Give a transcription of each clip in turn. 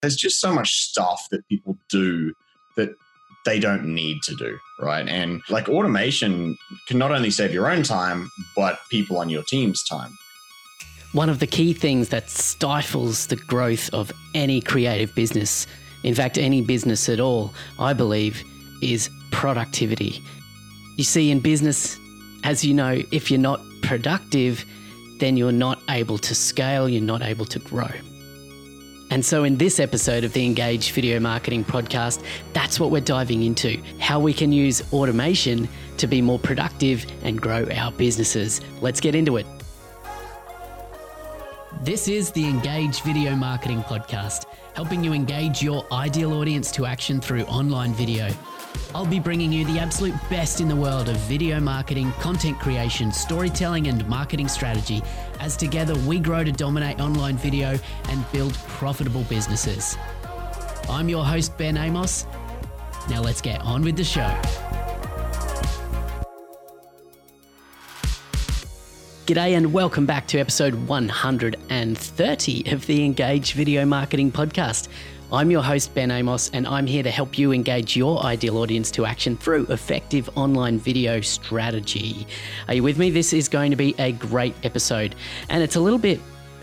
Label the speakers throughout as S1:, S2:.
S1: there's just so much stuff that people do that they don't need to do, right? And like automation can not only save your own time, but people on your team's time.
S2: One of the key things that stifles the growth of any creative business, in fact, any business at all, I believe, is productivity. You see, in business, as you know, if you're not productive, then you're not able to scale, you're not able to grow. And so, in this episode of the Engage Video Marketing Podcast, that's what we're diving into how we can use automation to be more productive and grow our businesses. Let's get into it. This is the Engage Video Marketing Podcast, helping you engage your ideal audience to action through online video. I'll be bringing you the absolute best in the world of video marketing, content creation, storytelling, and marketing strategy as together we grow to dominate online video and build profitable businesses. I'm your host, Ben Amos. Now let's get on with the show. G'day and welcome back to episode 130 of the Engage Video Marketing Podcast. I'm your host, Ben Amos, and I'm here to help you engage your ideal audience to action through effective online video strategy. Are you with me? This is going to be a great episode, and it's a little bit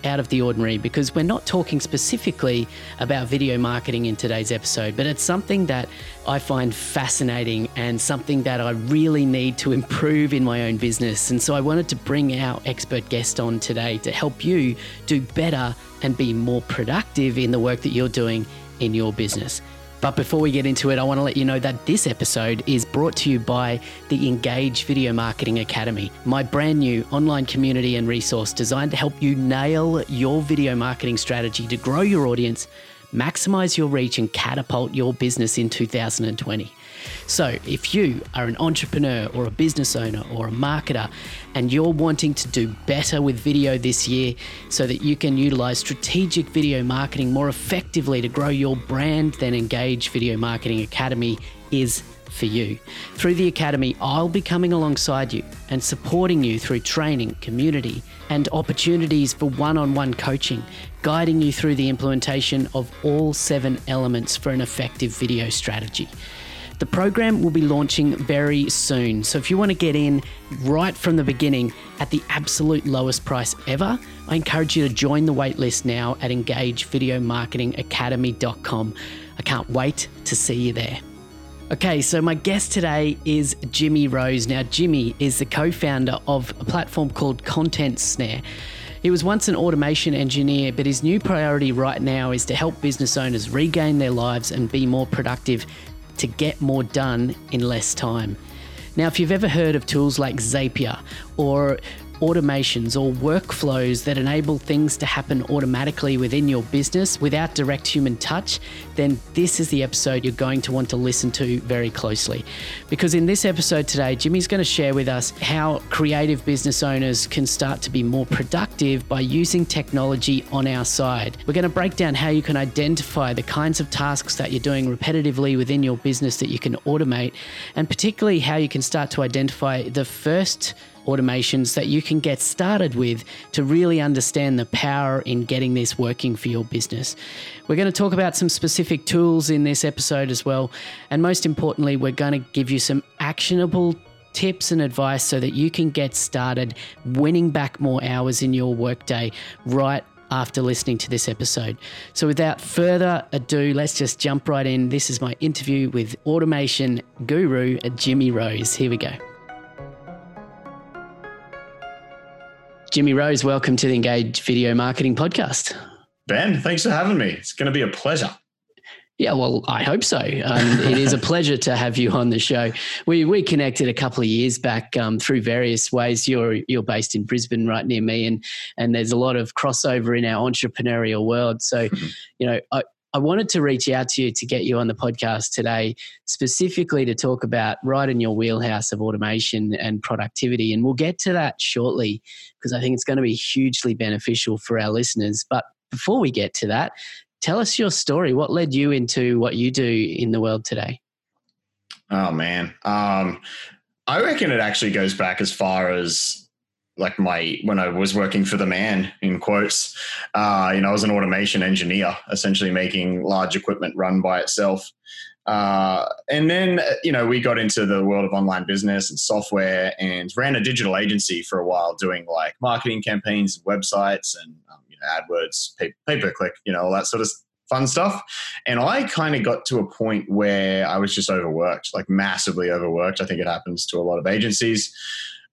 S2: out of the ordinary because we're not talking specifically about video marketing in today's episode, but it's something that I find fascinating and something that I really need to improve in my own business. And so I wanted to bring our expert guest on today to help you do better and be more productive in the work that you're doing in your business. But before we get into it, I want to let you know that this episode is brought to you by the Engage Video Marketing Academy, my brand new online community and resource designed to help you nail your video marketing strategy to grow your audience, maximize your reach, and catapult your business in 2020. So, if you are an entrepreneur or a business owner or a marketer and you're wanting to do better with video this year so that you can utilize strategic video marketing more effectively to grow your brand, then Engage Video Marketing Academy is for you. Through the Academy, I'll be coming alongside you and supporting you through training, community, and opportunities for one on one coaching, guiding you through the implementation of all seven elements for an effective video strategy. The program will be launching very soon. So if you want to get in right from the beginning at the absolute lowest price ever, I encourage you to join the waitlist now at engagevideomarketingacademy.com. I can't wait to see you there. Okay, so my guest today is Jimmy Rose. Now, Jimmy is the co founder of a platform called Content Snare. He was once an automation engineer, but his new priority right now is to help business owners regain their lives and be more productive to get more done in less time. Now, if you've ever heard of tools like Zapier or automations or workflows that enable things to happen automatically within your business without direct human touch, then this is the episode you're going to want to listen to very closely. Because in this episode today, Jimmy's going to share with us how creative business owners can start to be more productive by using technology on our side. We're going to break down how you can identify the kinds of tasks that you're doing repetitively within your business that you can automate, and particularly how you can start to identify the first automations that you can get started with to really understand the power in getting this working for your business. We're going to talk about some specific tools in this episode as well. And most importantly, we're going to give you some actionable tips and advice so that you can get started winning back more hours in your workday right after listening to this episode. So, without further ado, let's just jump right in. This is my interview with automation guru Jimmy Rose. Here we go. Jimmy Rose, welcome to the Engage Video Marketing Podcast.
S1: Ben, thanks for having me. It's going to be a pleasure.
S2: Yeah, well, I hope so. Um, it is a pleasure to have you on the show. We we connected a couple of years back um, through various ways. You're you're based in Brisbane, right near me, and and there's a lot of crossover in our entrepreneurial world. So, you know, I, I wanted to reach out to you to get you on the podcast today, specifically to talk about right in your wheelhouse of automation and productivity. And we'll get to that shortly because I think it's going to be hugely beneficial for our listeners. But before we get to that, tell us your story. What led you into what you do in the world today?
S1: Oh, man. Um, I reckon it actually goes back as far as like my when I was working for the man in quotes, uh, you know, I was an automation engineer, essentially making large equipment run by itself. Uh, and then you know we got into the world of online business and software and ran a digital agency for a while, doing like marketing campaigns and websites and um, you know AdWords, pay, pay per click, you know, all that sort of fun stuff. And I kind of got to a point where I was just overworked, like massively overworked. I think it happens to a lot of agencies.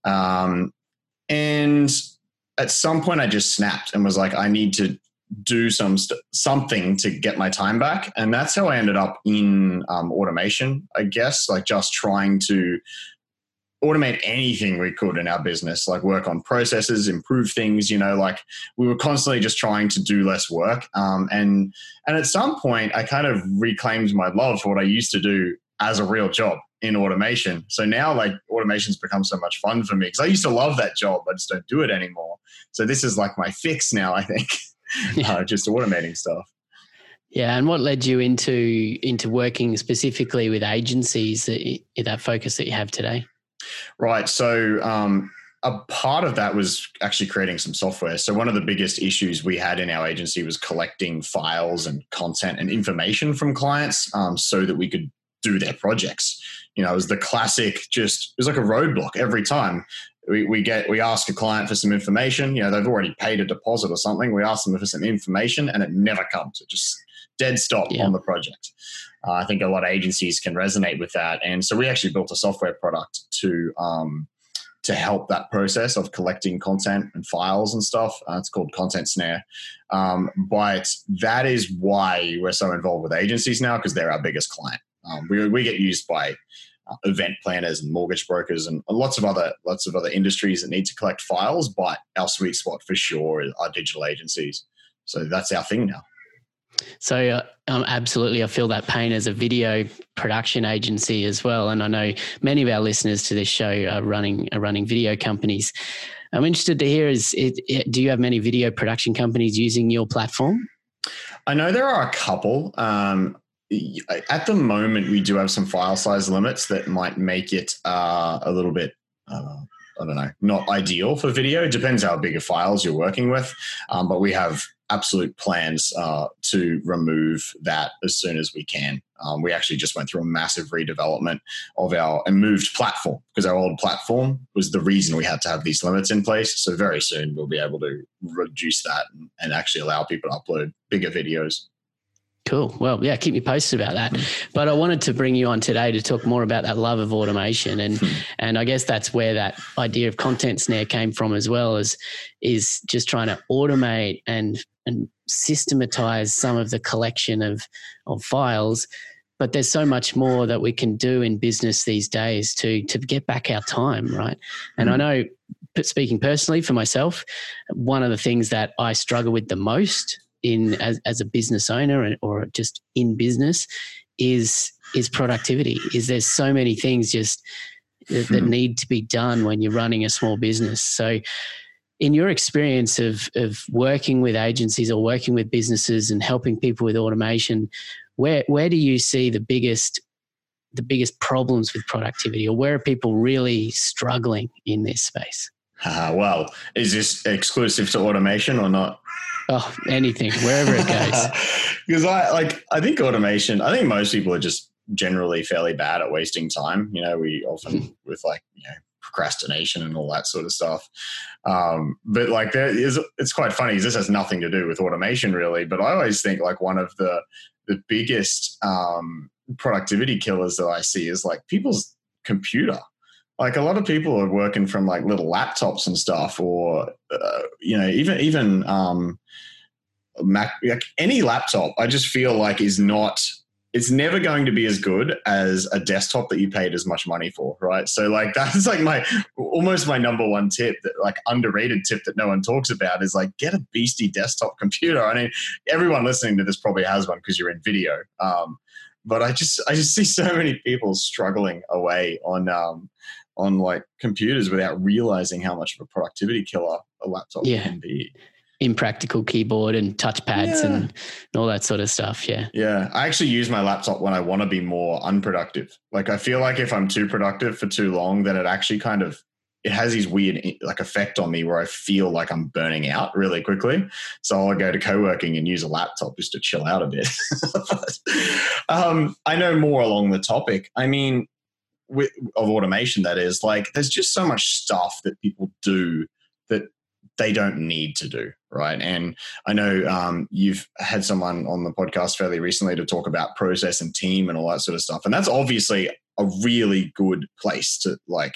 S1: Um, and at some point, I just snapped and was like, I need to do some st- something to get my time back. And that's how I ended up in um, automation, I guess, like just trying to automate anything we could in our business, like work on processes, improve things. You know, like we were constantly just trying to do less work. Um, and and at some point, I kind of reclaimed my love for what I used to do as a real job in automation. So now, like automation's become so much fun for me because I used to love that job, but I just don't do it anymore. So this is like my fix now. I think, yeah. uh, just automating stuff.
S2: Yeah, and what led you into into working specifically with agencies that, that focus that you have today?
S1: Right. So um, a part of that was actually creating some software. So one of the biggest issues we had in our agency was collecting files and content and information from clients um, so that we could do their projects. You know, it was the classic. Just it was like a roadblock every time. We, we get we ask a client for some information. You know, they've already paid a deposit or something. We ask them for some information, and it never comes. It just dead stop yeah. on the project. Uh, I think a lot of agencies can resonate with that, and so we actually built a software product to um, to help that process of collecting content and files and stuff. Uh, it's called Content Snare, um, but that is why we're so involved with agencies now because they're our biggest client. Um, we we get used by uh, event planners and mortgage brokers and lots of other lots of other industries that need to collect files, but our sweet spot for sure are digital agencies. So that's our thing now.
S2: So, uh, um, absolutely, I feel that pain as a video production agency as well. And I know many of our listeners to this show are running are running video companies. I'm interested to hear: is it, it, do you have many video production companies using your platform?
S1: I know there are a couple. Um, at the moment, we do have some file size limits that might make it uh, a little bit. Uh, I don't know, not ideal for video. It depends how big of files you're working with. Um, but we have absolute plans uh, to remove that as soon as we can. Um, we actually just went through a massive redevelopment of our and moved platform because our old platform was the reason we had to have these limits in place. So very soon we'll be able to reduce that and, and actually allow people to upload bigger videos.
S2: Cool. Well, yeah, keep me posted about that. But I wanted to bring you on today to talk more about that love of automation, and and I guess that's where that idea of content snare came from as well as is just trying to automate and and systematize some of the collection of of files. But there's so much more that we can do in business these days to to get back our time, right? And I hmm. know, speaking personally for myself, one of the things that I struggle with the most in as, as a business owner or just in business is is productivity. Is there's so many things just that, that hmm. need to be done when you're running a small business? So in your experience of of working with agencies or working with businesses and helping people with automation where where do you see the biggest the biggest problems with productivity or where are people really struggling in this space?
S1: Uh, well is this exclusive to automation or not
S2: Oh, anything, wherever it goes.
S1: because I like, I think automation. I think most people are just generally fairly bad at wasting time. You know, we often with like you know procrastination and all that sort of stuff. Um, but like, there is. It's quite funny. This has nothing to do with automation, really. But I always think like one of the the biggest um, productivity killers that I see is like people's computer like a lot of people are working from like little laptops and stuff or uh, you know even even um mac like any laptop i just feel like is not it's never going to be as good as a desktop that you paid as much money for right? So like that's like my almost my number one tip that like underrated tip that no one talks about is like get a beastie desktop computer. I mean everyone listening to this probably has one because you're in video. Um but i just i just see so many people struggling away on um on like computers without realizing how much of a productivity killer a laptop yeah. can be.
S2: Impractical keyboard and touchpads yeah. and all that sort of stuff. Yeah.
S1: Yeah. I actually use my laptop when I want to be more unproductive. Like I feel like if I'm too productive for too long, then it actually kind of it has these weird like effect on me where I feel like I'm burning out really quickly. So I'll go to co-working and use a laptop just to chill out a bit. um, I know more along the topic. I mean, with, of automation, that is like there's just so much stuff that people do that they don't need to do, right? And I know um, you've had someone on the podcast fairly recently to talk about process and team and all that sort of stuff, and that's obviously a really good place to like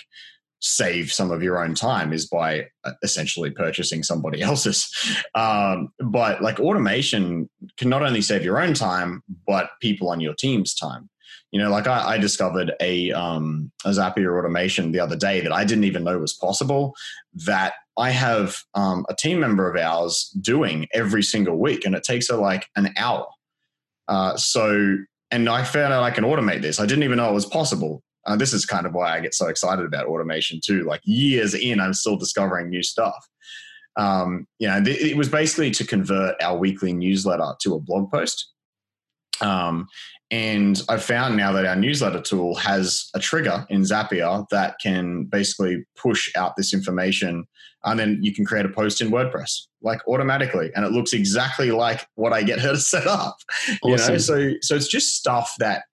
S1: save some of your own time is by uh, essentially purchasing somebody else's. Um, but like automation can not only save your own time, but people on your team's time. You know, like I, I discovered a, um, a Zapier automation the other day that I didn't even know was possible that I have um, a team member of ours doing every single week, and it takes her like an hour. Uh, so, and I found out I can automate this. I didn't even know it was possible. Uh, this is kind of why I get so excited about automation too. Like years in, I'm still discovering new stuff. Um, you know, th- it was basically to convert our weekly newsletter to a blog post. Um, and I've found now that our newsletter tool has a trigger in Zapier that can basically push out this information. And then you can create a post in WordPress like automatically. And it looks exactly like what I get her to set up. Awesome. You know, so so it's just stuff that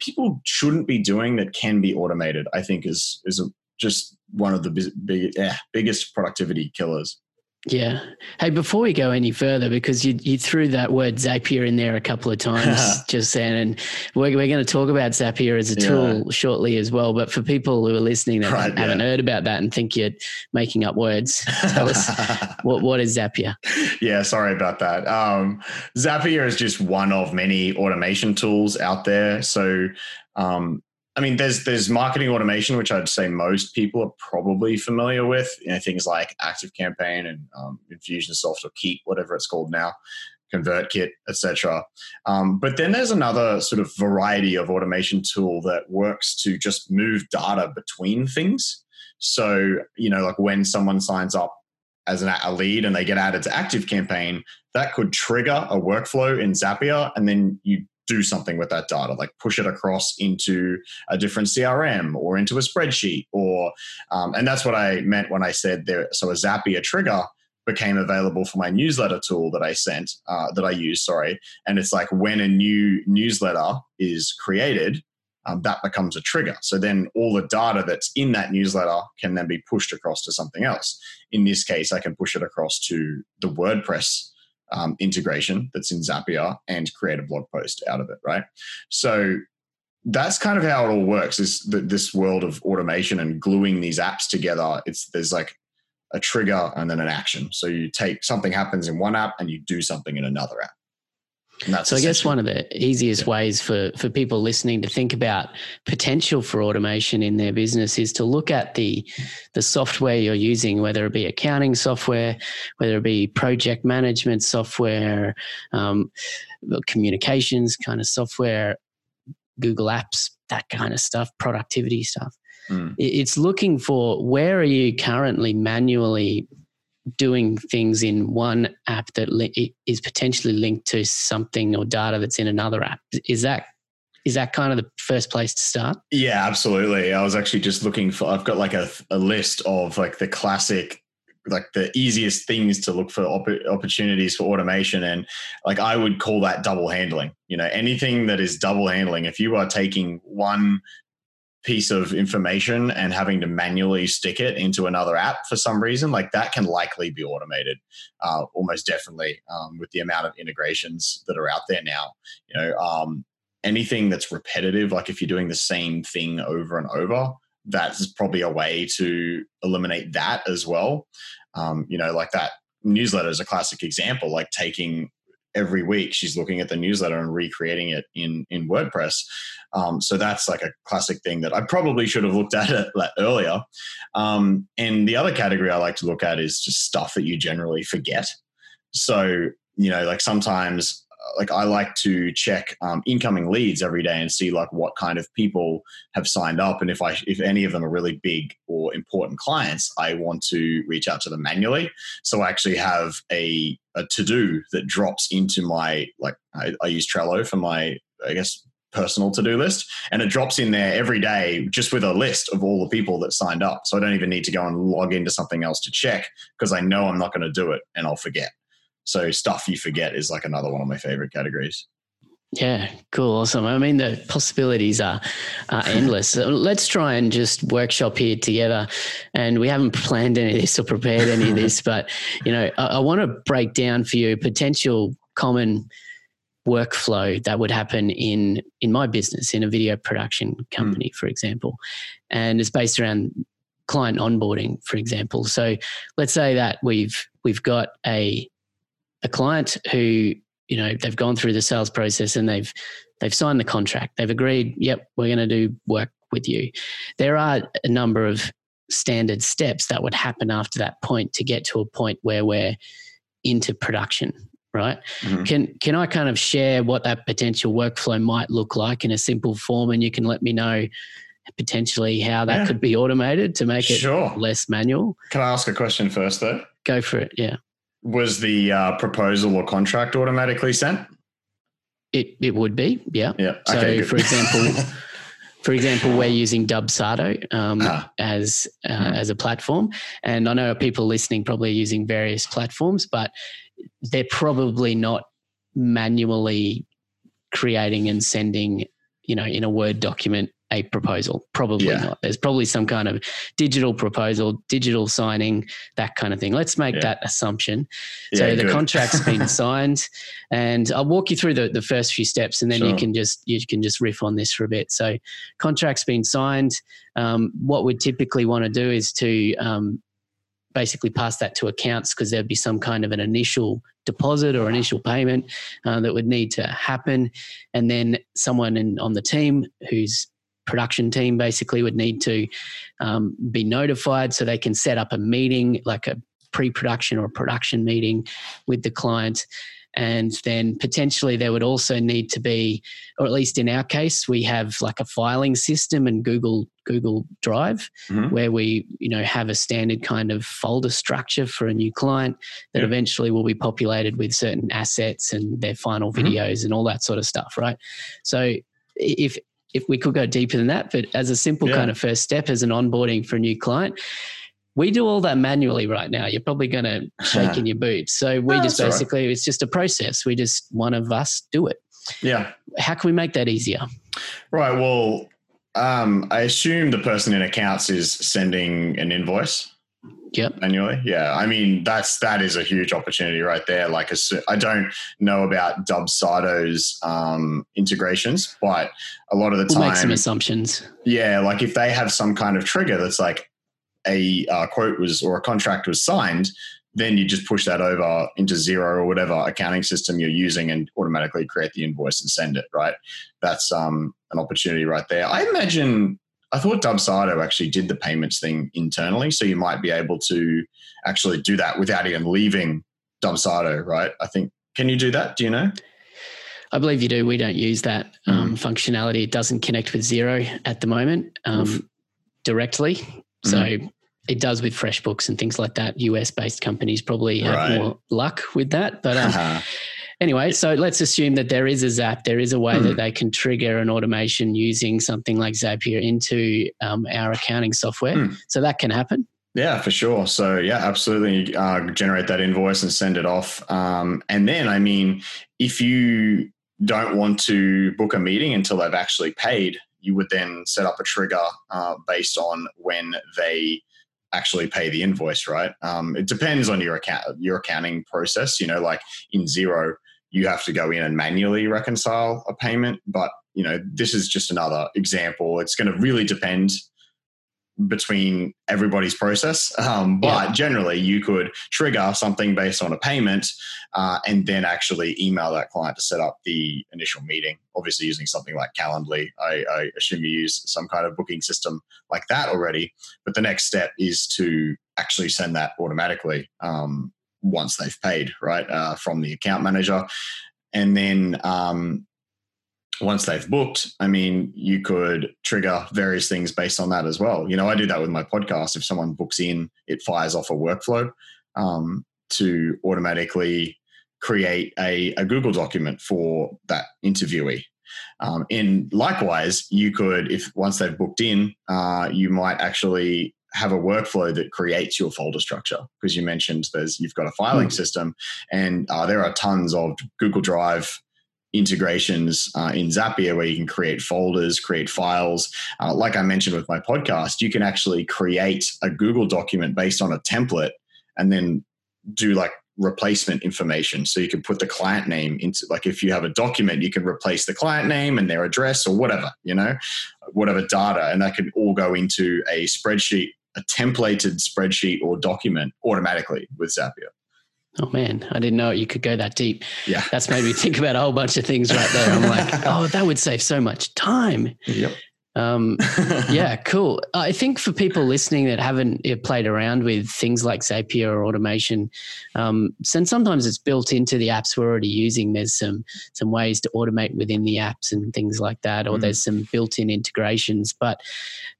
S1: people shouldn't be doing that can be automated, I think is is a, just one of the big, big, yeah, biggest productivity killers.
S2: Yeah. Hey, before we go any further, because you, you threw that word Zapier in there a couple of times just then, and we're, we're going to talk about Zapier as a tool yeah. shortly as well. But for people who are listening that right, haven't yeah. heard about that and think you're making up words, tell us what, what is Zapier?
S1: Yeah, sorry about that. Um, Zapier is just one of many automation tools out there. So um, I mean, there's there's marketing automation, which I'd say most people are probably familiar with. You know, things like Active Campaign and um, Infusionsoft or Keap, whatever it's called now, ConvertKit, etc. Um, but then there's another sort of variety of automation tool that works to just move data between things. So you know, like when someone signs up as an, a lead and they get added to Active Campaign, that could trigger a workflow in Zapier, and then you do something with that data, like push it across into a different CRM or into a spreadsheet, or um, and that's what I meant when I said there. So a Zapier trigger became available for my newsletter tool that I sent, uh, that I use, sorry. And it's like when a new newsletter is created, um, that becomes a trigger. So then all the data that's in that newsletter can then be pushed across to something else. In this case, I can push it across to the WordPress um, integration that's in Zapier and create a blog post out of it, right? So that's kind of how it all works. Is that this world of automation and gluing these apps together? It's there's like a trigger and then an action. So you take something happens in one app and you do something in another app
S2: so I guess one of the easiest yeah. ways for, for people listening to think about potential for automation in their business is to look at the the software you're using, whether it be accounting software, whether it be project management software, um, communications kind of software, Google Apps, that kind of stuff, productivity stuff. Mm. It's looking for where are you currently manually doing things in one app that li- is potentially linked to something or data that's in another app. Is that is that kind of the first place to start?
S1: Yeah, absolutely. I was actually just looking for. I've got like a, a list of like the classic like the easiest things to look for op- opportunities for automation and like i would call that double handling you know anything that is double handling if you are taking one piece of information and having to manually stick it into another app for some reason, like that can likely be automated, uh, almost definitely um, with the amount of integrations that are out there now. You know, um, anything that's repetitive, like if you're doing the same thing over and over, that's probably a way to eliminate that as well. Um, you know, like that newsletter is a classic example, like taking every week she's looking at the newsletter and recreating it in in WordPress. Um, so that's like a classic thing that I probably should have looked at it earlier. Um, and the other category I like to look at is just stuff that you generally forget. So you know, like sometimes like I like to check um, incoming leads every day and see like what kind of people have signed up, and if I if any of them are really big or important clients, I want to reach out to them manually. So I actually have a a to do that drops into my like I, I use Trello for my I guess personal to do list, and it drops in there every day just with a list of all the people that signed up. So I don't even need to go and log into something else to check because I know I'm not going to do it and I'll forget. So stuff you forget is like another one of my favorite categories.
S2: Yeah, cool, awesome. I mean, the possibilities are, are endless. so let's try and just workshop here together. And we haven't planned any of this or prepared any of this, but you know, I, I want to break down for you potential common workflow that would happen in in my business in a video production company, mm. for example, and it's based around client onboarding, for example. So let's say that we've we've got a a client who you know they've gone through the sales process and they've they've signed the contract they've agreed yep we're going to do work with you there are a number of standard steps that would happen after that point to get to a point where we're into production right mm-hmm. can can i kind of share what that potential workflow might look like in a simple form and you can let me know potentially how that yeah. could be automated to make it sure. less manual
S1: can i ask a question first though
S2: go for it yeah
S1: was the uh, proposal or contract automatically sent?
S2: It it would be, yeah.
S1: Yeah.
S2: So, for example, for example, we're using Dubsado um, ah. as uh, mm. as a platform, and I know people listening probably are using various platforms, but they're probably not manually creating and sending, you know, in a Word document a proposal. Probably yeah. not. There's probably some kind of digital proposal, digital signing, that kind of thing. Let's make yeah. that assumption. Yeah, so the good. contract's been signed, and I'll walk you through the, the first few steps, and then sure. you can just you can just riff on this for a bit. So contract's been signed. Um, what we typically want to do is to um, basically pass that to accounts because there'd be some kind of an initial deposit or initial payment uh, that would need to happen, and then someone in, on the team who's production team basically would need to um, be notified so they can set up a meeting, like a pre production or production meeting with the client. And then potentially there would also need to be, or at least in our case, we have like a filing system and Google Google Drive mm-hmm. where we, you know, have a standard kind of folder structure for a new client that eventually will be populated with certain assets and their final mm-hmm. videos and all that sort of stuff, right? So if if we could go deeper than that, but as a simple yeah. kind of first step as an onboarding for a new client, we do all that manually right now. You're probably going to shake in your boots. So we no, just basically, right. it's just a process. We just, one of us do it.
S1: Yeah.
S2: How can we make that easier?
S1: Right. Well, um, I assume the person in accounts is sending an invoice.
S2: Yep.
S1: Manually. Yeah. I mean, that's, that is a huge opportunity right there. Like, I don't know about Dubsado's um, integrations, but a lot of the
S2: we'll
S1: time.
S2: make some assumptions.
S1: Yeah. Like, if they have some kind of trigger that's like a uh, quote was or a contract was signed, then you just push that over into Xero or whatever accounting system you're using and automatically create the invoice and send it, right? That's um, an opportunity right there. I imagine I thought Dubsado actually did the payments thing internally, so you might be able to actually do that without even leaving Dubsado, right? I think. Can you do that? Do you know?
S2: I believe you do. We don't use that um, mm. functionality. It doesn't connect with Xero at the moment um, directly. So mm. it does with FreshBooks and things like that. US based companies probably have right. more luck with that. But um, Anyway, so let's assume that there is a Zap, there is a way mm. that hmm. they can trigger an automation using something like Zapier into um, our accounting software. Mm. So that can happen.
S1: Yeah, for sure. So yeah, absolutely. Uh, generate that invoice and send it off. Um, and then, I mean, if you don't want to book a meeting until they've actually paid, you would then set up a trigger uh, based on when they actually pay the invoice. Right? Um, it depends on your account, your accounting process. You know, like in Xero, you have to go in and manually reconcile a payment. But you know, this is just another example. It's going to really depend between everybody's process. Um, but yeah. generally, you could trigger something based on a payment uh, and then actually email that client to set up the initial meeting. Obviously, using something like Calendly. I, I assume you use some kind of booking system like that already. But the next step is to actually send that automatically. Um, once they've paid, right, uh, from the account manager. And then um, once they've booked, I mean, you could trigger various things based on that as well. You know, I do that with my podcast. If someone books in, it fires off a workflow um, to automatically create a, a Google document for that interviewee. Um, and likewise, you could, if once they've booked in, uh, you might actually have a workflow that creates your folder structure because you mentioned there's you've got a filing mm. system and uh, there are tons of google drive integrations uh, in zapier where you can create folders create files uh, like i mentioned with my podcast you can actually create a google document based on a template and then do like replacement information. So you can put the client name into, like, if you have a document, you can replace the client name and their address or whatever, you know, whatever data, and that can all go into a spreadsheet, a templated spreadsheet or document automatically with Zapier.
S2: Oh man, I didn't know you could go that deep.
S1: Yeah.
S2: That's made me think about a whole bunch of things right there. I'm like, oh, that would save so much time.
S1: Yep.
S2: Um, yeah, cool. I think for people listening that haven't played around with things like Zapier or automation, um, and sometimes it's built into the apps we're already using. There's some some ways to automate within the apps and things like that, or mm. there's some built-in integrations. But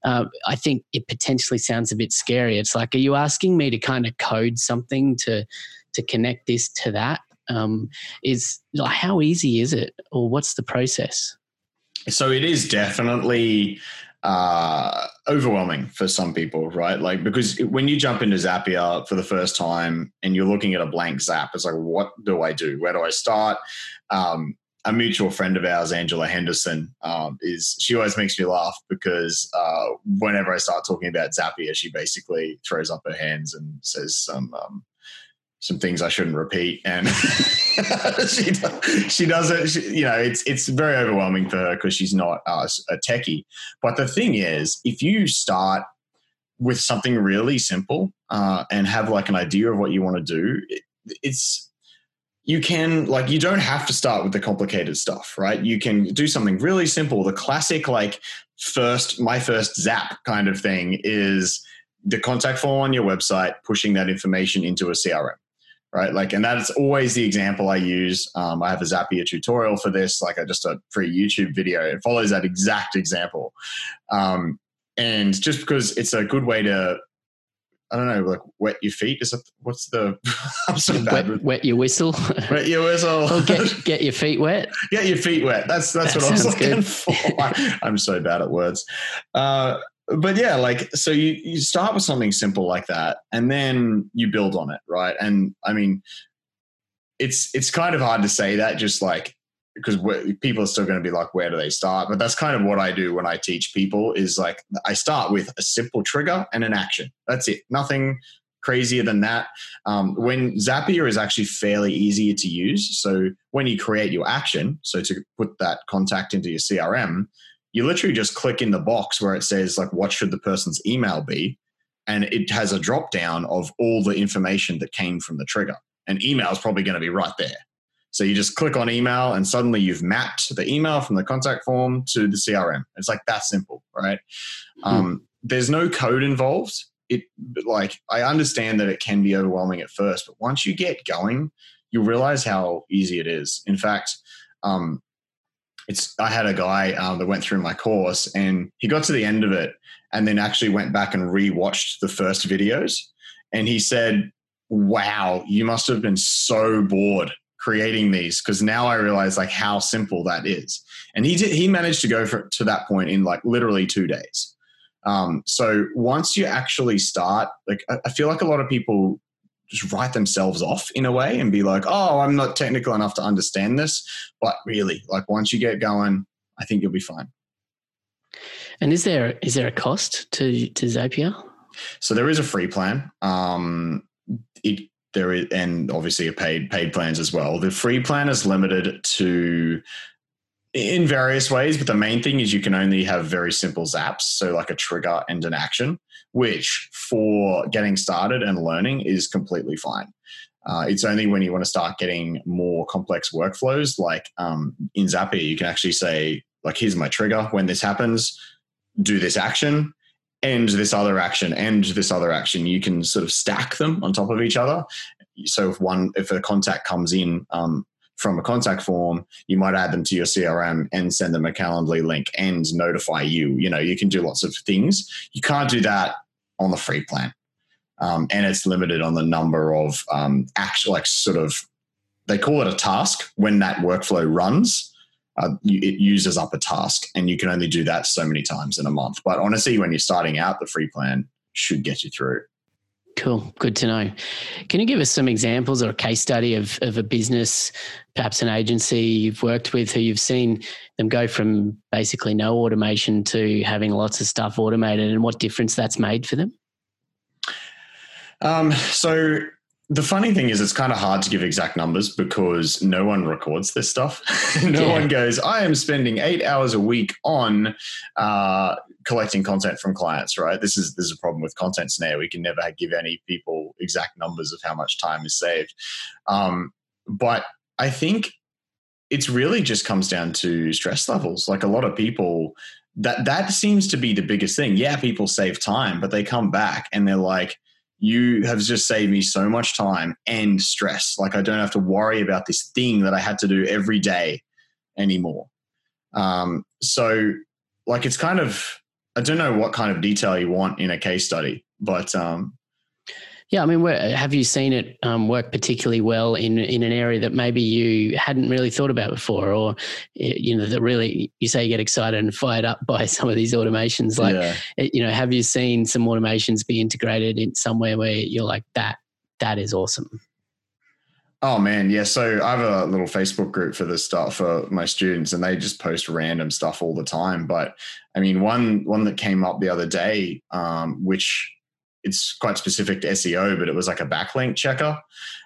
S2: uh, I think it potentially sounds a bit scary. It's like, are you asking me to kind of code something to to connect this to that? Um, is like, how easy is it, or what's the process?
S1: So it is definitely uh, overwhelming for some people, right? Like because when you jump into Zapier for the first time and you're looking at a blank Zap, it's like, what do I do? Where do I start? Um, a mutual friend of ours, Angela Henderson, um, is she always makes me laugh because uh, whenever I start talking about Zapier, she basically throws up her hands and says some um, some things I shouldn't repeat, and she she does it. She, you know, it's it's very overwhelming for her because she's not uh, a techie. But the thing is, if you start with something really simple uh, and have like an idea of what you want to do, it, it's you can like you don't have to start with the complicated stuff, right? You can do something really simple. The classic like first my first zap kind of thing is the contact form on your website, pushing that information into a CRM right? Like, and that's always the example I use. Um, I have a Zapier tutorial for this, like a, just a free YouTube video. It follows that exact example. Um, and just because it's a good way to, I don't know, like wet your feet. Is that what's the?
S2: I'm so bad. Wet, wet your whistle.
S1: Wet your whistle.
S2: or get get your feet wet.
S1: Get your feet wet. That's that's that what I was looking good. for. I'm so bad at words. Uh, but yeah, like so you you start with something simple like that, and then you build on it, right? And I mean, it's it's kind of hard to say that just like because people are still going to be like, where do they start? But that's kind of what I do when I teach people is like I start with a simple trigger and an action. That's it. Nothing crazier than that. Um, when Zapier is actually fairly easier to use. So when you create your action, so to put that contact into your CRM, you literally just click in the box where it says like what should the person's email be? And it has a drop down of all the information that came from the trigger. And email is probably going to be right there. So you just click on email and suddenly you've mapped the email from the contact form to the crm it's like that simple right? Mm-hmm. um, there's no code involved. It like i understand that it can be overwhelming at first but once you get going you realize how easy it is. In fact um, it's I had a guy um, that went through my course and he got to the end of it and then actually went back and rewatched the first videos and he said, "Wow, you must have been so bored creating these because now I realize like how simple that is." And he did, he managed to go for, to that point in like literally two days. Um, so once you actually start, like I, I feel like a lot of people just write themselves off in a way and be like, oh, I'm not technical enough to understand this. But really, like once you get going, I think you'll be fine.
S2: And is there is there a cost to to Zapier?
S1: So there is a free plan. Um, it there is, and obviously a paid paid plans as well. The free plan is limited to in various ways, but the main thing is you can only have very simple zaps, so like a trigger and an action, which for getting started and learning is completely fine. Uh, it's only when you want to start getting more complex workflows, like um, in Zapier, you can actually say, like, here's my trigger. When this happens, do this action, and this other action, and this other action. You can sort of stack them on top of each other. So if one, if a contact comes in um, from a contact form, you might add them to your CRM and send them a Calendly link and notify you. You know, you can do lots of things. You can't do that on the free plan. Um, and it's limited on the number of um, actual, like sort of, they call it a task when that workflow runs. uh, it uses up a task, and you can only do that so many times in a month. But honestly, when you're starting out, the free plan should get you through.
S2: Cool. Good to know. Can you give us some examples or a case study of, of a business, perhaps an agency you've worked with who you've seen them go from basically no automation to having lots of stuff automated and what difference that's made for them?
S1: Um, so the funny thing is, it's kind of hard to give exact numbers because no one records this stuff. no yeah. one goes, I am spending eight hours a week on uh, collecting content from clients, right? This is, this is a problem with content snare. We can never give any people exact numbers of how much time is saved. Um, but I think it's really just comes down to stress levels. Like a lot of people, that that seems to be the biggest thing. Yeah, people save time, but they come back and they're like, you have just saved me so much time and stress. Like I don't have to worry about this thing that I had to do every day anymore. Um, so like it's kind of I don't know what kind of detail you want in a case study, but um,
S2: yeah, I mean, have you seen it um, work particularly well in in an area that maybe you hadn't really thought about before, or you know, that really you say you get excited and fired up by some of these automations? Like, yeah. you know, have you seen some automations be integrated in somewhere where you're like that? That is awesome.
S1: Oh man, yeah. So I have a little Facebook group for this stuff for my students, and they just post random stuff all the time. But I mean, one one that came up the other day, um, which it's quite specific to SEO, but it was like a backlink checker.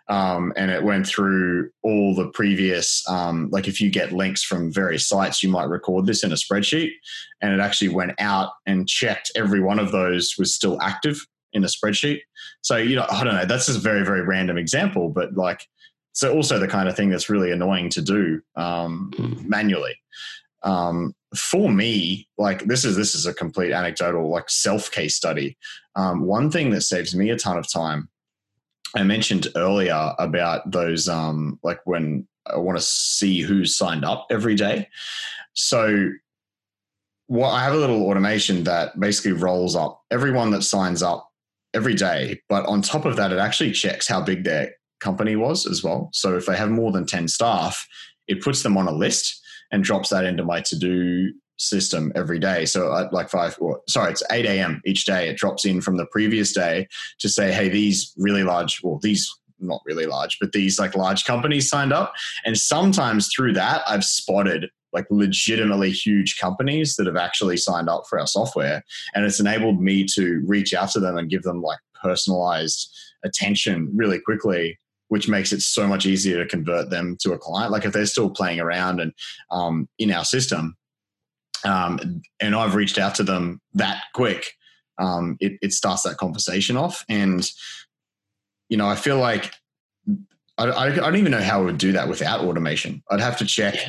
S1: Um, and it went through all the previous, um, like if you get links from various sites, you might record this in a spreadsheet. And it actually went out and checked every one of those was still active in a spreadsheet. So, you know, I don't know, that's just a very, very random example, but like, so also the kind of thing that's really annoying to do um, mm. manually. Um, for me, like this is this is a complete anecdotal, like self case study. Um, one thing that saves me a ton of time. I mentioned earlier about those, um, like when I want to see who's signed up every day. So, what I have a little automation that basically rolls up everyone that signs up every day, but on top of that, it actually checks how big their company was as well. So, if they have more than ten staff, it puts them on a list and drops that into my to do system every day. So at like five, or, sorry, it's 8 a.m. each day. It drops in from the previous day to say, hey, these really large, well, these not really large, but these like large companies signed up. And sometimes through that, I've spotted like legitimately huge companies that have actually signed up for our software. And it's enabled me to reach out to them and give them like personalized attention really quickly which makes it so much easier to convert them to a client. Like if they're still playing around and um, in our system, um, and I've reached out to them that quick, um, it, it, starts that conversation off. And you know, I feel like I, I, I, don't even know how I would do that without automation. I'd have to check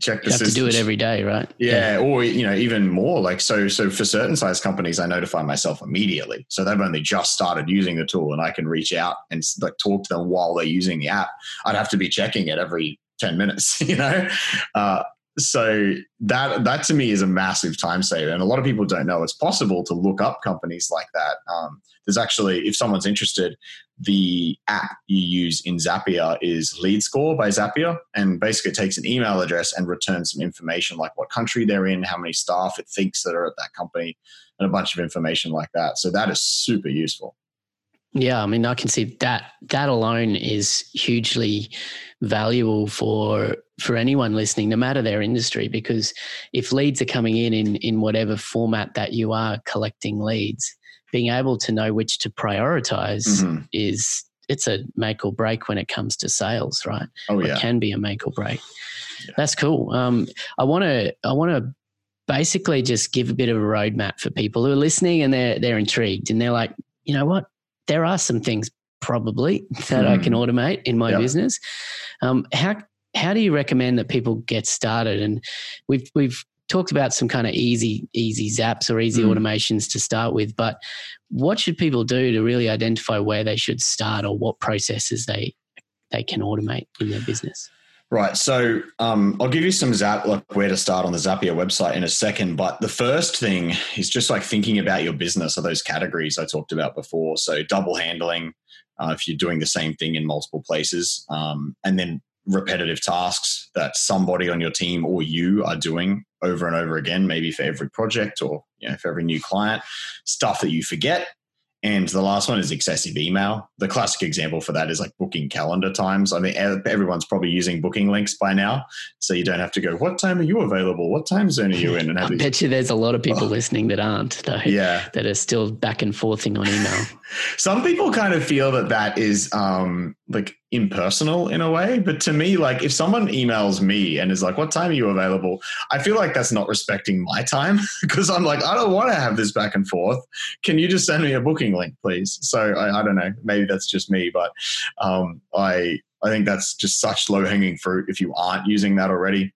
S1: check
S2: the you have to do it every day, right?
S1: Yeah, yeah, or you know, even more. Like so, so for certain size companies, I notify myself immediately. So they've only just started using the tool, and I can reach out and like talk to them while they're using the app. I'd have to be checking it every ten minutes, you know. Uh, so that that to me is a massive time saver, and a lot of people don't know it's possible to look up companies like that. Um, there's actually, if someone's interested, the app you use in Zapier is Lead Score by Zapier, and basically it takes an email address and returns some information like what country they're in, how many staff it thinks that are at that company, and a bunch of information like that. So that is super useful.
S2: Yeah, I mean, I can see that that alone is hugely valuable for for anyone listening, no matter their industry, because if leads are coming in in in whatever format that you are collecting leads, being able to know which to prioritize mm-hmm. is it's a make or break when it comes to sales, right?
S1: Oh yeah,
S2: it can be a make or break. Yeah. That's cool. Um, I want to I want to basically just give a bit of a roadmap for people who are listening and they're they're intrigued and they're like, you know what, there are some things probably that mm. I can hmm. automate in my business. Um, how how do you recommend that people get started? And we've we've talked about some kind of easy easy zaps or easy mm. automations to start with but what should people do to really identify where they should start or what processes they they can automate in their business
S1: Right. So um, I'll give you some zap like where to start on the Zapier website in a second. But the first thing is just like thinking about your business or those categories I talked about before. So double handling, uh, if you're doing the same thing in multiple places, um, and then repetitive tasks that somebody on your team or you are doing over and over again, maybe for every project or you know, for every new client, stuff that you forget and the last one is excessive email. The classic example for that is like booking calendar times. I mean, everyone's probably using booking links by now, so you don't have to go. What time are you available? What time zone are you in?
S2: And I these- bet you there's a lot of people oh. listening that aren't. Though, yeah, that are still back and forthing on email.
S1: Some people kind of feel that that is um, like impersonal in a way. But to me, like if someone emails me and is like, "What time are you available?" I feel like that's not respecting my time because I'm like, I don't want to have this back and forth. Can you just send me a booking link, please? So I, I don't know. Maybe that's just me, but um, I I think that's just such low hanging fruit if you aren't using that already.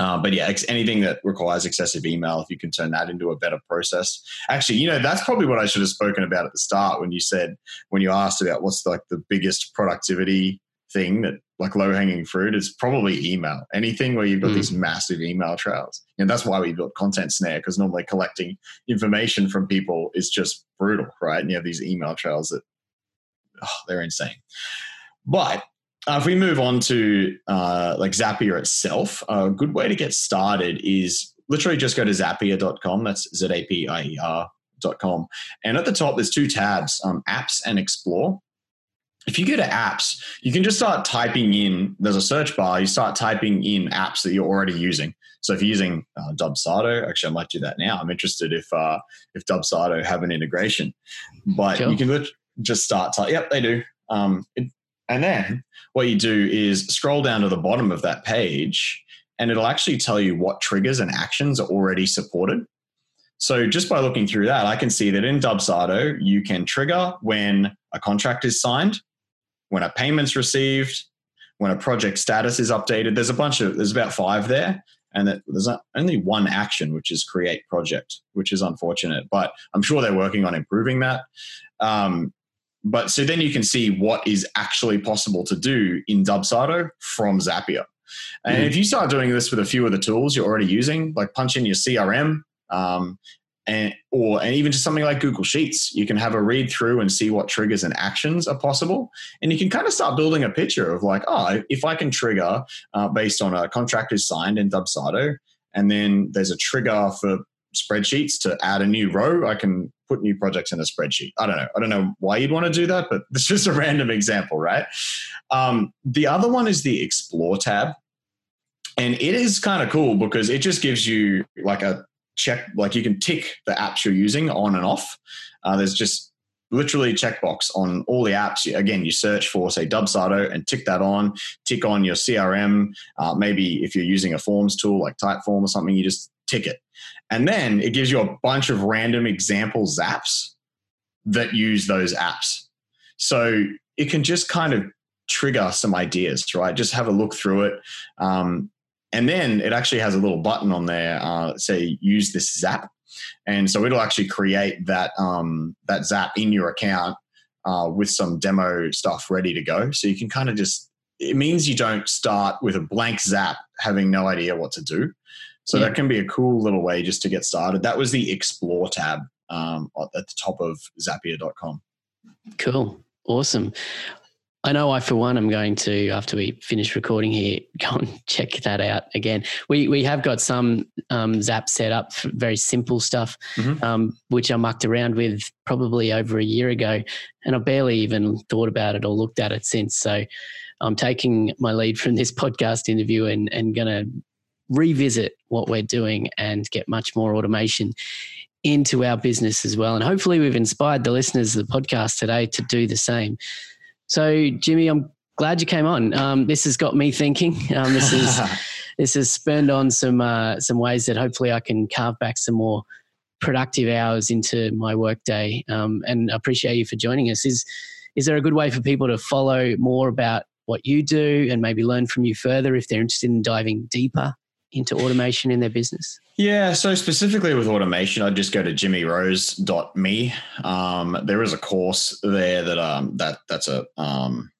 S1: Uh, but yeah, ex- anything that requires excessive email, if you can turn that into a better process. Actually, you know, that's probably what I should have spoken about at the start when you said, when you asked about what's like the biggest productivity thing that like low hanging fruit is probably email. Anything where you've got mm. these massive email trails. And that's why we built Content Snare because normally collecting information from people is just brutal, right? And you have these email trails that oh, they're insane. But uh, if we move on to uh, like Zapier itself, a good way to get started is literally just go to zapier.com. That's Z A P I E R.com. And at the top, there's two tabs um, apps and explore. If you go to apps, you can just start typing in, there's a search bar, you start typing in apps that you're already using. So if you're using uh, Dubsado, actually, I might do that now. I'm interested if uh, if Dubsado have an integration, but sure. you can just start. Ty- yep, they do. Um, it, and then what you do is scroll down to the bottom of that page and it'll actually tell you what triggers and actions are already supported. So just by looking through that, I can see that in Dubsado, you can trigger when a contract is signed, when a payment's received, when a project status is updated. There's a bunch of, there's about five there. And that there's only one action, which is create project, which is unfortunate. But I'm sure they're working on improving that. Um, but so then you can see what is actually possible to do in Dubsado from Zapier. And mm if you start doing this with a few of the tools you're already using, like punch in your CRM, um, and or and even just something like Google Sheets, you can have a read through and see what triggers and actions are possible, and you can kind of start building a picture of like, oh, if I can trigger uh, based on a contract is signed in Dubsado, and then there's a trigger for spreadsheets to add a new row, I can put new projects in a spreadsheet. I don't know. I don't know why you'd want to do that, but it's just a random example, right? Um, the other one is the Explore tab. And it is kind of cool because it just gives you like a check, like you can tick the apps you're using on and off. Uh, there's just literally a checkbox on all the apps. Again, you search for, say, Dubsado and tick that on, tick on your CRM. Uh, maybe if you're using a forms tool like Typeform or something, you just tick it. And then it gives you a bunch of random example zaps that use those apps. So it can just kind of trigger some ideas, right? Just have a look through it. Um, and then it actually has a little button on there, uh, say use this zap. And so it'll actually create that um, that zap in your account uh, with some demo stuff ready to go. So you can kind of just it means you don't start with a blank zap having no idea what to do. So yeah. that can be a cool little way just to get started. That was the Explore tab um, at the top of Zapier.com.
S2: Cool. Awesome. I know I, for one, am going to, after we finish recording here, go and check that out again. We we have got some um, Zap set up, very simple stuff, mm-hmm. um, which I mucked around with probably over a year ago, and I've barely even thought about it or looked at it since. So I'm taking my lead from this podcast interview and, and going to revisit what we're doing and get much more automation into our business as well. And hopefully, we've inspired the listeners of the podcast today to do the same. So, Jimmy, I'm glad you came on. Um, this has got me thinking. Um, this is this has spurned on some uh, some ways that hopefully I can carve back some more productive hours into my workday. Um, and I appreciate you for joining us. Is is there a good way for people to follow more about what you do and maybe learn from you further if they're interested in diving deeper into automation in their business?
S1: Yeah, so specifically with automation, I'd just go to jimmyrose.me. Um, there is a course there that um, that that's a um,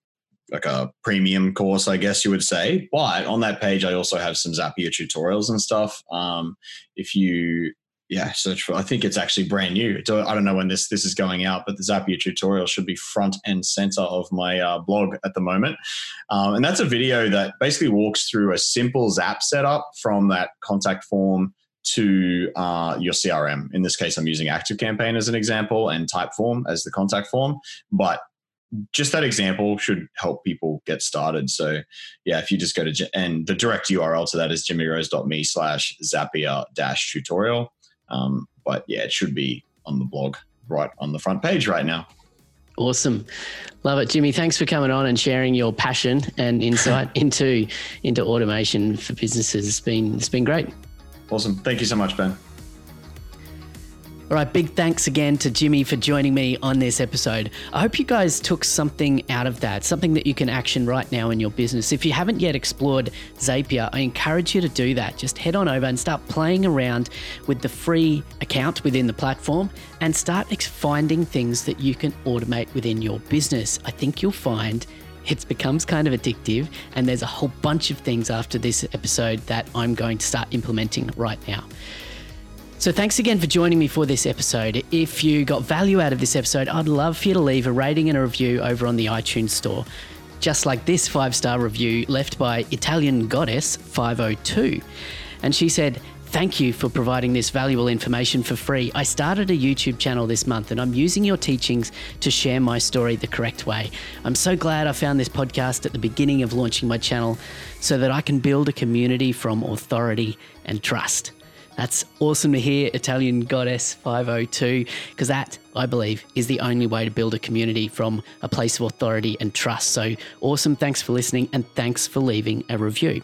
S1: like a premium course, I guess you would say. But on that page, I also have some Zapier tutorials and stuff. Um, if you yeah, search for. I think it's actually brand new. I don't know when this this is going out, but the Zapier tutorial should be front and center of my uh, blog at the moment. Um, and that's a video that basically walks through a simple Zap setup from that contact form to uh, your CRM. In this case, I'm using ActiveCampaign as an example and Typeform as the contact form. But just that example should help people get started. So yeah, if you just go to, and the direct URL to that is jimmyrose.me slash Zapier dash tutorial. Um, but yeah, it should be on the blog right on the front page right now.
S2: Awesome. Love it. Jimmy, thanks for coming on and sharing your passion and insight into into automation for businesses. It's been it's been great.
S1: Awesome. Thank you so much, Ben.
S2: All right, big thanks again to Jimmy for joining me on this episode. I hope you guys took something out of that, something that you can action right now in your business. If you haven't yet explored Zapier, I encourage you to do that. Just head on over and start playing around with the free account within the platform and start finding things that you can automate within your business. I think you'll find it becomes kind of addictive, and there's a whole bunch of things after this episode that I'm going to start implementing right now. So, thanks again for joining me for this episode. If you got value out of this episode, I'd love for you to leave a rating and a review over on the iTunes store. Just like this five star review left by Italian Goddess 502. And she said, Thank you for providing this valuable information for free. I started a YouTube channel this month and I'm using your teachings to share my story the correct way. I'm so glad I found this podcast at the beginning of launching my channel so that I can build a community from authority and trust. That's awesome to hear, Italian Goddess 502, because that, I believe, is the only way to build a community from a place of authority and trust. So awesome. Thanks for listening and thanks for leaving a review.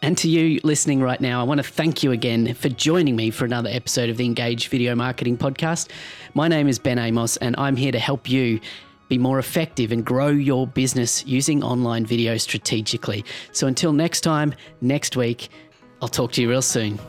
S2: And to you listening right now, I want to thank you again for joining me for another episode of the Engage Video Marketing Podcast. My name is Ben Amos, and I'm here to help you be more effective and grow your business using online video strategically. So until next time, next week, I'll talk to you real soon.